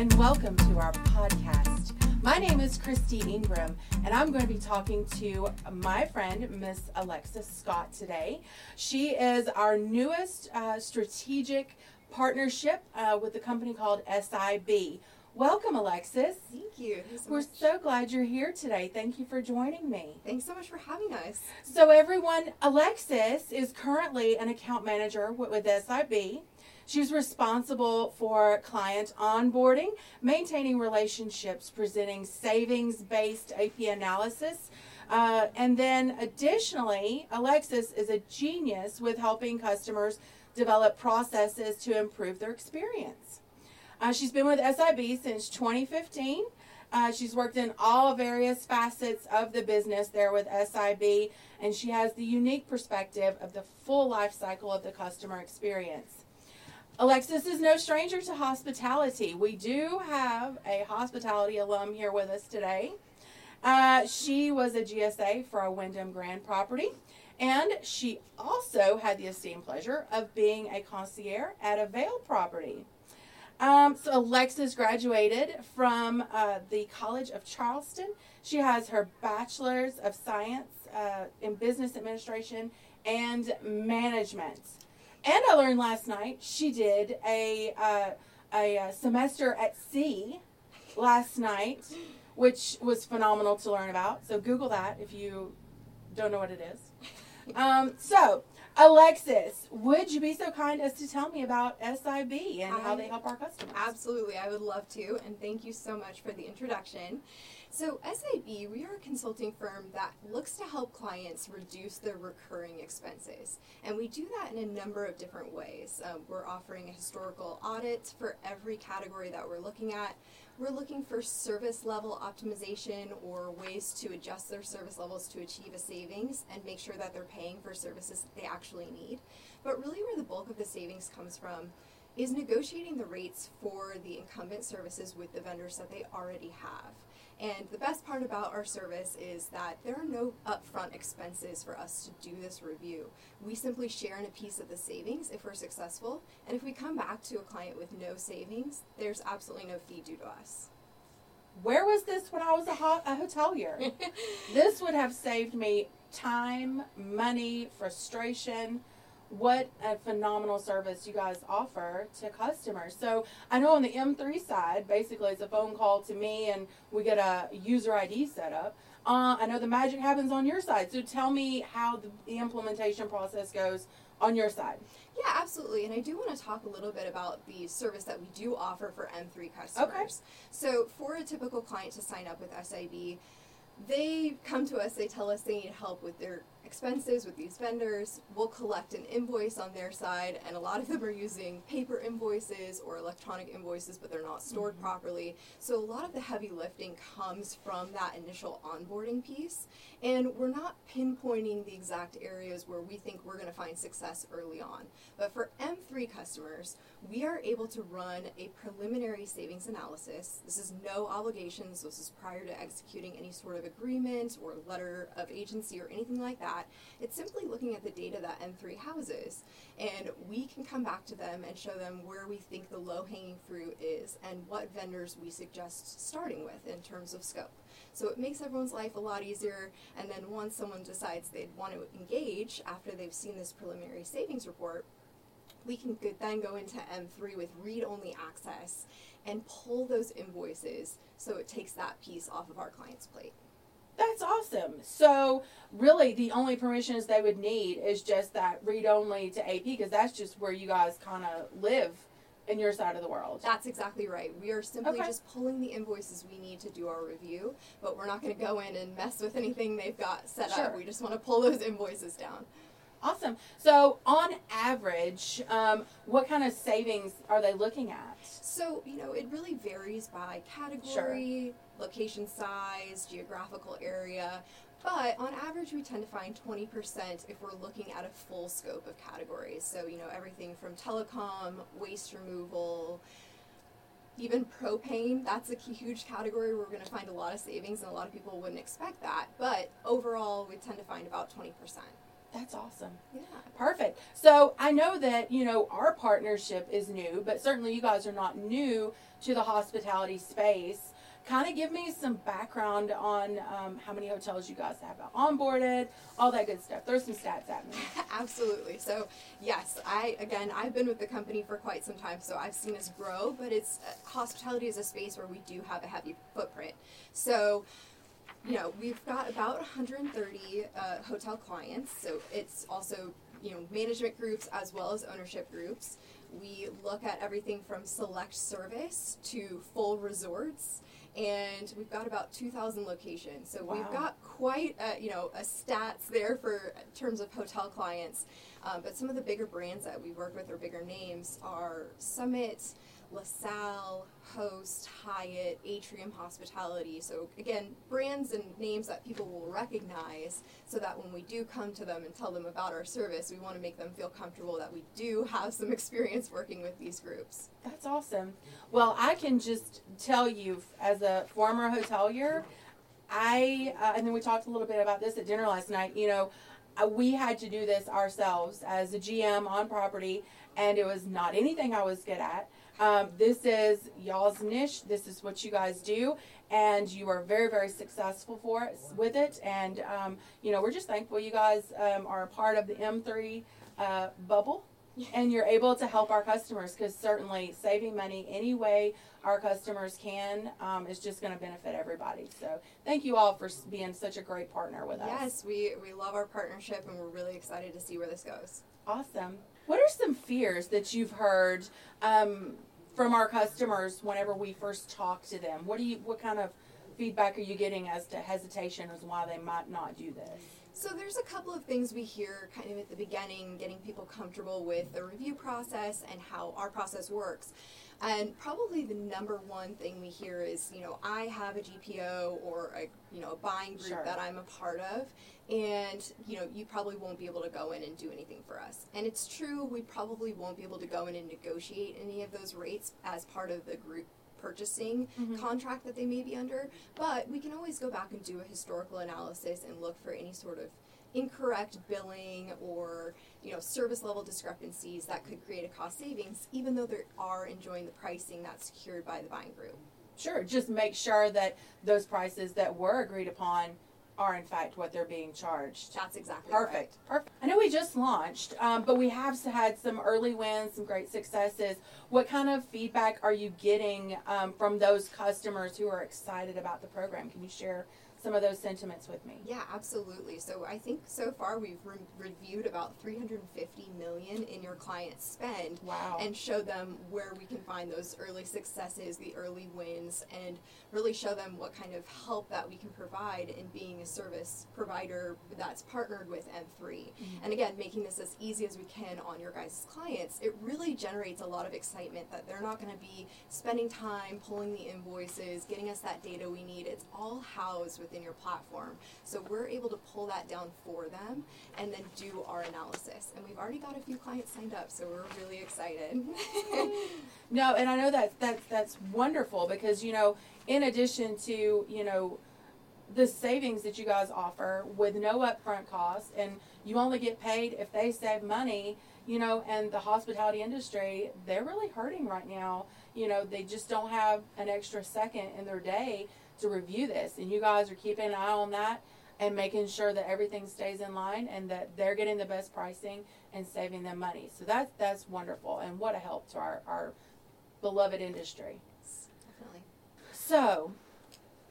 and welcome to our podcast. My name is Christy Ingram, and I'm going to be talking to my friend, Miss Alexis Scott, today. She is our newest uh, strategic partnership uh, with the company called SIB. Welcome, Alexis. Thank you. So We're much. so glad you're here today. Thank you for joining me. Thanks so much for having us. So, everyone, Alexis is currently an account manager with, with SIB. She's responsible for client onboarding, maintaining relationships, presenting savings based AP analysis. Uh, and then, additionally, Alexis is a genius with helping customers develop processes to improve their experience. Uh, she's been with SIB since 2015. Uh, she's worked in all various facets of the business there with SIB, and she has the unique perspective of the full life cycle of the customer experience. Alexis is no stranger to hospitality. We do have a hospitality alum here with us today. Uh, she was a GSA for a Wyndham Grand property, and she also had the esteemed pleasure of being a concierge at a Vail property. Um, so Alexis graduated from uh, the College of Charleston. She has her bachelor's of science uh, in business administration and management. And I learned last night she did a uh, a uh, semester at sea last night, which was phenomenal to learn about. So Google that if you don't know what it is. Um, so Alexis, would you be so kind as to tell me about SIB and how they help our customers? Absolutely, I would love to, and thank you so much for the introduction. So, SIB, we are a consulting firm that looks to help clients reduce their recurring expenses. And we do that in a number of different ways. Um, we're offering a historical audit for every category that we're looking at. We're looking for service level optimization or ways to adjust their service levels to achieve a savings and make sure that they're paying for services that they actually need. But really, where the bulk of the savings comes from is negotiating the rates for the incumbent services with the vendors that they already have. And the best part about our service is that there are no upfront expenses for us to do this review. We simply share in a piece of the savings if we're successful, and if we come back to a client with no savings, there's absolutely no fee due to us. Where was this when I was a, ho- a hotelier? this would have saved me time, money, frustration. What a phenomenal service you guys offer to customers. So I know on the M3 side, basically it's a phone call to me and we get a user ID set up. Uh, I know the magic happens on your side. So tell me how the, the implementation process goes on your side. Yeah, absolutely. And I do want to talk a little bit about the service that we do offer for M3 customers. Okay. So, for a typical client to sign up with SIB, they come to us, they tell us they need help with their expenses with these vendors. We'll collect an invoice on their side, and a lot of them are using paper invoices or electronic invoices, but they're not stored mm-hmm. properly. So, a lot of the heavy lifting comes from that initial onboarding piece. And we're not pinpointing the exact areas where we think we're going to find success early on. But for M3 customers, we are able to run a preliminary savings analysis. This is no obligations, this is prior to executing any sort of agreement or letter of agency or anything like that. It's simply looking at the data that M3 houses, and we can come back to them and show them where we think the low hanging fruit is and what vendors we suggest starting with in terms of scope. So it makes everyone's life a lot easier. And then once someone decides they'd want to engage after they've seen this preliminary savings report, we can then go into M3 with read only access and pull those invoices so it takes that piece off of our client's plate. That's awesome. So, really, the only permissions they would need is just that read only to AP because that's just where you guys kind of live in your side of the world. That's exactly right. We are simply Okay. just pulling the invoices we need to do our review, but we're not going to go in and mess with anything they've got set Sure. up. We just want to pull those invoices down. Awesome. So, on average, um, what kind of savings are they looking at? So, you know, it really varies by category, location size, geographical area. But on average, we tend to find 20% if we're looking at a full scope of categories. So, you know, everything from telecom, waste removal, even propane, that's a huge category. We're going to find a lot of savings, and a lot of people wouldn't expect that. But overall, we tend to find about 20%. That's awesome. Yeah. Perfect. So I know that, you know, our partnership is new, but certainly you guys are not new to the hospitality space. Kind of give me some background on um, how many hotels you guys have onboarded, all that good stuff. Throw some stats at me. Absolutely. So, yes, I again, I've been with the company for quite some time, so I've seen us grow. But it's uh, hospitality is a space where we do have a heavy footprint. So, you know, we've got about 130 uh, hotel clients. So it's also you know management groups as well as ownership groups. We look at everything from select service to full resorts and we've got about 2,000 locations. So Wow. we've got quite a, you know a stats there for in terms of hotel clients. Um, but some of the bigger brands that we work with or bigger names are Summit, LaSalle, Host, Hyatt, Atrium Hospitality. So again, brands and names that people will recognize, so that when we do come to them and tell them about our service, we want to make them feel comfortable that we do have some experience working with these groups. That's awesome. Well, I can just tell you, as a former hotelier, I uh, and then we talked a little bit about this at dinner last night. You know, uh, we had to do this ourselves as a GM on property, and it was not anything I was good at. Um, this is y'all's niche. This is what you guys do, and you are very, very successful for it with it. And um, you know, we're just thankful you guys um, are a part of the M3 uh, bubble and you're able to help our customers because certainly saving money any way our customers can um, is just going to benefit everybody. So thank you all for being such a great partner with us. Yes, we, we love our partnership and we're really excited to see where this goes. Awesome. What are some fears that you've heard um, from our customers whenever we first talk to them? What do you? What kind of feedback are you getting as to hesitation as why they might not do this? So there's a couple of things we hear kind of at the beginning, getting people comfortable with the review process and how our process works. And probably the number one thing we hear is, you know, I have a GPO or a, you know, a buying group Sure. that I'm a part of, and you know, you probably won't be able to go in and do anything for us. And it's true, we probably won't be able to go in and negotiate any of those rates as part of the group purchasing Mhm. contract that they may be under, but we can always go back and do a historical analysis and look for any sort of incorrect billing or you know service level discrepancies that could create a cost savings even though they are enjoying the pricing that's secured by the buying group Sure. Just make sure that those prices that were agreed upon are in fact what they're being charged. that's exactly Perfect. Perfect. I know we just launched, um, but we have had some early wins, some great successes. What kind of feedback are you getting um, from those customers who are excited about the program? Can you share some of those sentiments with me? Yeah, absolutely. So I think so far we've re- reviewed about 350 million in your client spend Wow. and show them where we can find those early successes, the early wins, and really show them what kind of help that we can provide in being a service provider that's partnered with M3. Mm-hmm. And again, making this as easy as we can on your guys' clients, it really generates a lot of excitement that they're not going to be spending time pulling the invoices, getting us that data we need. It's all housed within your platform. So we're able to pull that down for them and then do our analysis. And we've already got a few clients signed up, so we're really excited. No, and I know that that's that's wonderful because you know, in addition to you know, the savings that you guys offer with no upfront cost, and you only get paid if they save money. You know, and the hospitality industry, they're really hurting right now. You know, they just don't have an extra second in their day to review this, and you guys are keeping an eye on that and making sure that everything stays in line and that they're getting the best pricing and saving them money. So that's that's wonderful, and what a help to our our beloved industry. Definitely. So,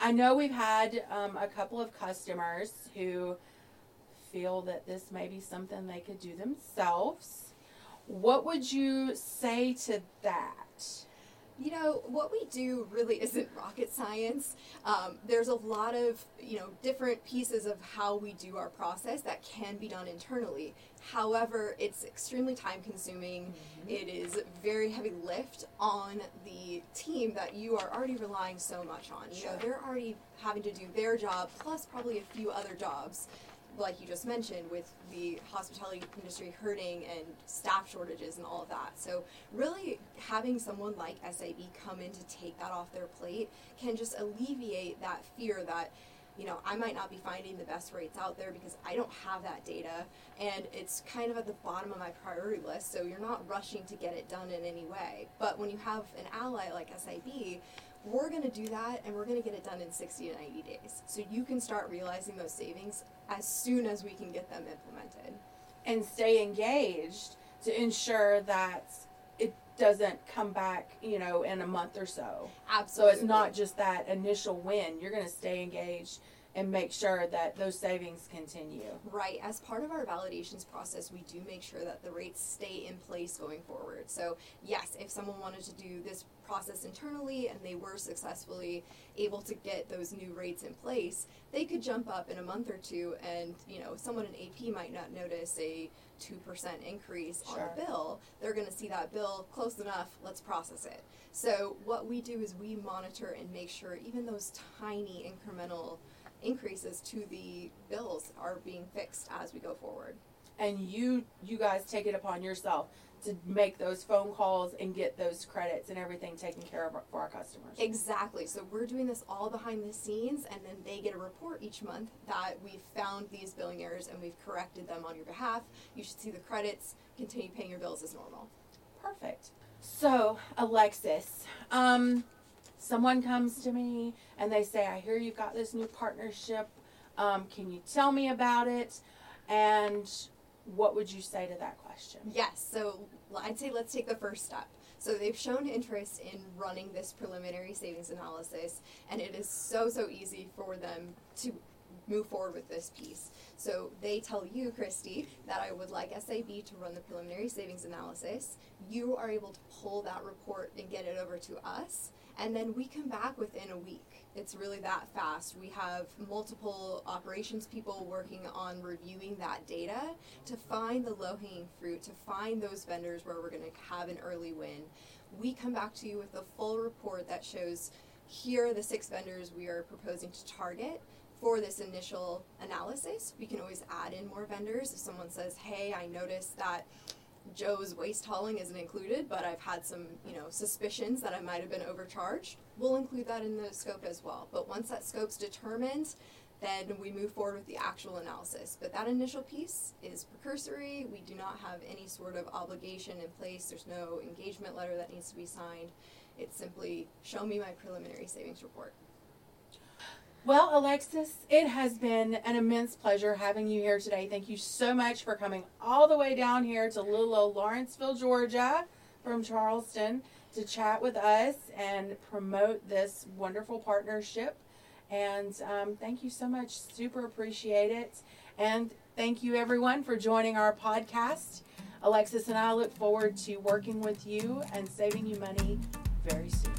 I know we've had um, a couple of customers who feel that this may be something they could do themselves. What would you say to that? You know, what we do really isn't rocket science. Um, there's a lot of, you know, different pieces of how we do our process that can be done internally. However, it's extremely time consuming. It is very heavy lift on the team that you are already relying so much on. You know, they're already having to do their job plus probably a few other jobs like you just mentioned, with the hospitality industry hurting and staff shortages and all of that. So, really having someone like SIB come in to take that off their plate can just alleviate that fear that you know, I might not be finding the best rates out there because I don't have that data and it's kind of at the bottom of my priority list. So you're not rushing to get it done in any way. But when you have an ally like SIB, we're going to do that and we're going to get it done in 60 to 90 days. So you can start realizing those savings as soon as we can get them implemented. And stay engaged to ensure that it doesn't come back, you know, in a month or so. Absolutely. So it's not just that initial win. You're going to stay engaged and make sure that those savings continue. Right. As part of our validations process, we do make sure that the rates stay in place going forward. So, yes, if someone wanted to do this process internally and they were successfully able to get those new rates in place, they could jump up in a month or two and, you know, someone in AP might not notice a 2% increase sure. on a bill. They're going to see that bill close enough, let's process it. So, what we do is we monitor and make sure even those tiny incremental increases to the bills are being fixed as we go forward. And you you guys take it upon yourself to make those phone calls and get those credits and everything taken care of for our customers. Exactly. So we're doing this all behind the scenes, and then they get a report each month that we've found these billing errors and we've corrected them on your behalf. You should see the credits, continue paying your bills as normal. Perfect. So, Alexis, um, someone comes to me and they say, I hear you've got this new partnership. Um, can you tell me about it? And what would you say to that question? Yes. So I'd say let's take the first step. So they've shown interest in running this preliminary savings analysis, and it is so, so easy for them to move forward with this piece. So they tell you, Christy, that I would like SIB to run the preliminary savings analysis. You are able to pull that report and get it over to us and then we come back within a week. It's really that fast. We have multiple operations people working on reviewing that data to find the low hanging fruit, to find those vendors where we're going to have an early win. We come back to you with a full report that shows here are the six vendors we are proposing to target for this initial analysis. We can always add in more vendors if someone says, hey, I noticed that Joe's waste hauling isn't included, but I've had some, you know, suspicions that I might have been overcharged. We'll include that in the scope as well. But once that scope's determined, then we move forward with the actual analysis. But that initial piece is precursory. We do not have any sort of obligation in place. There's no engagement letter that needs to be signed. It's simply show me my preliminary savings report. Well, Alexis, it has been an immense pleasure having you here today. Thank you so much for coming all the way down here to little old Lawrenceville, Georgia, from Charleston to chat with us and promote this wonderful partnership. And um, thank you so much. Super appreciate it. And thank you, everyone, for joining our podcast. Alexis and I look forward to working with you and saving you money very soon.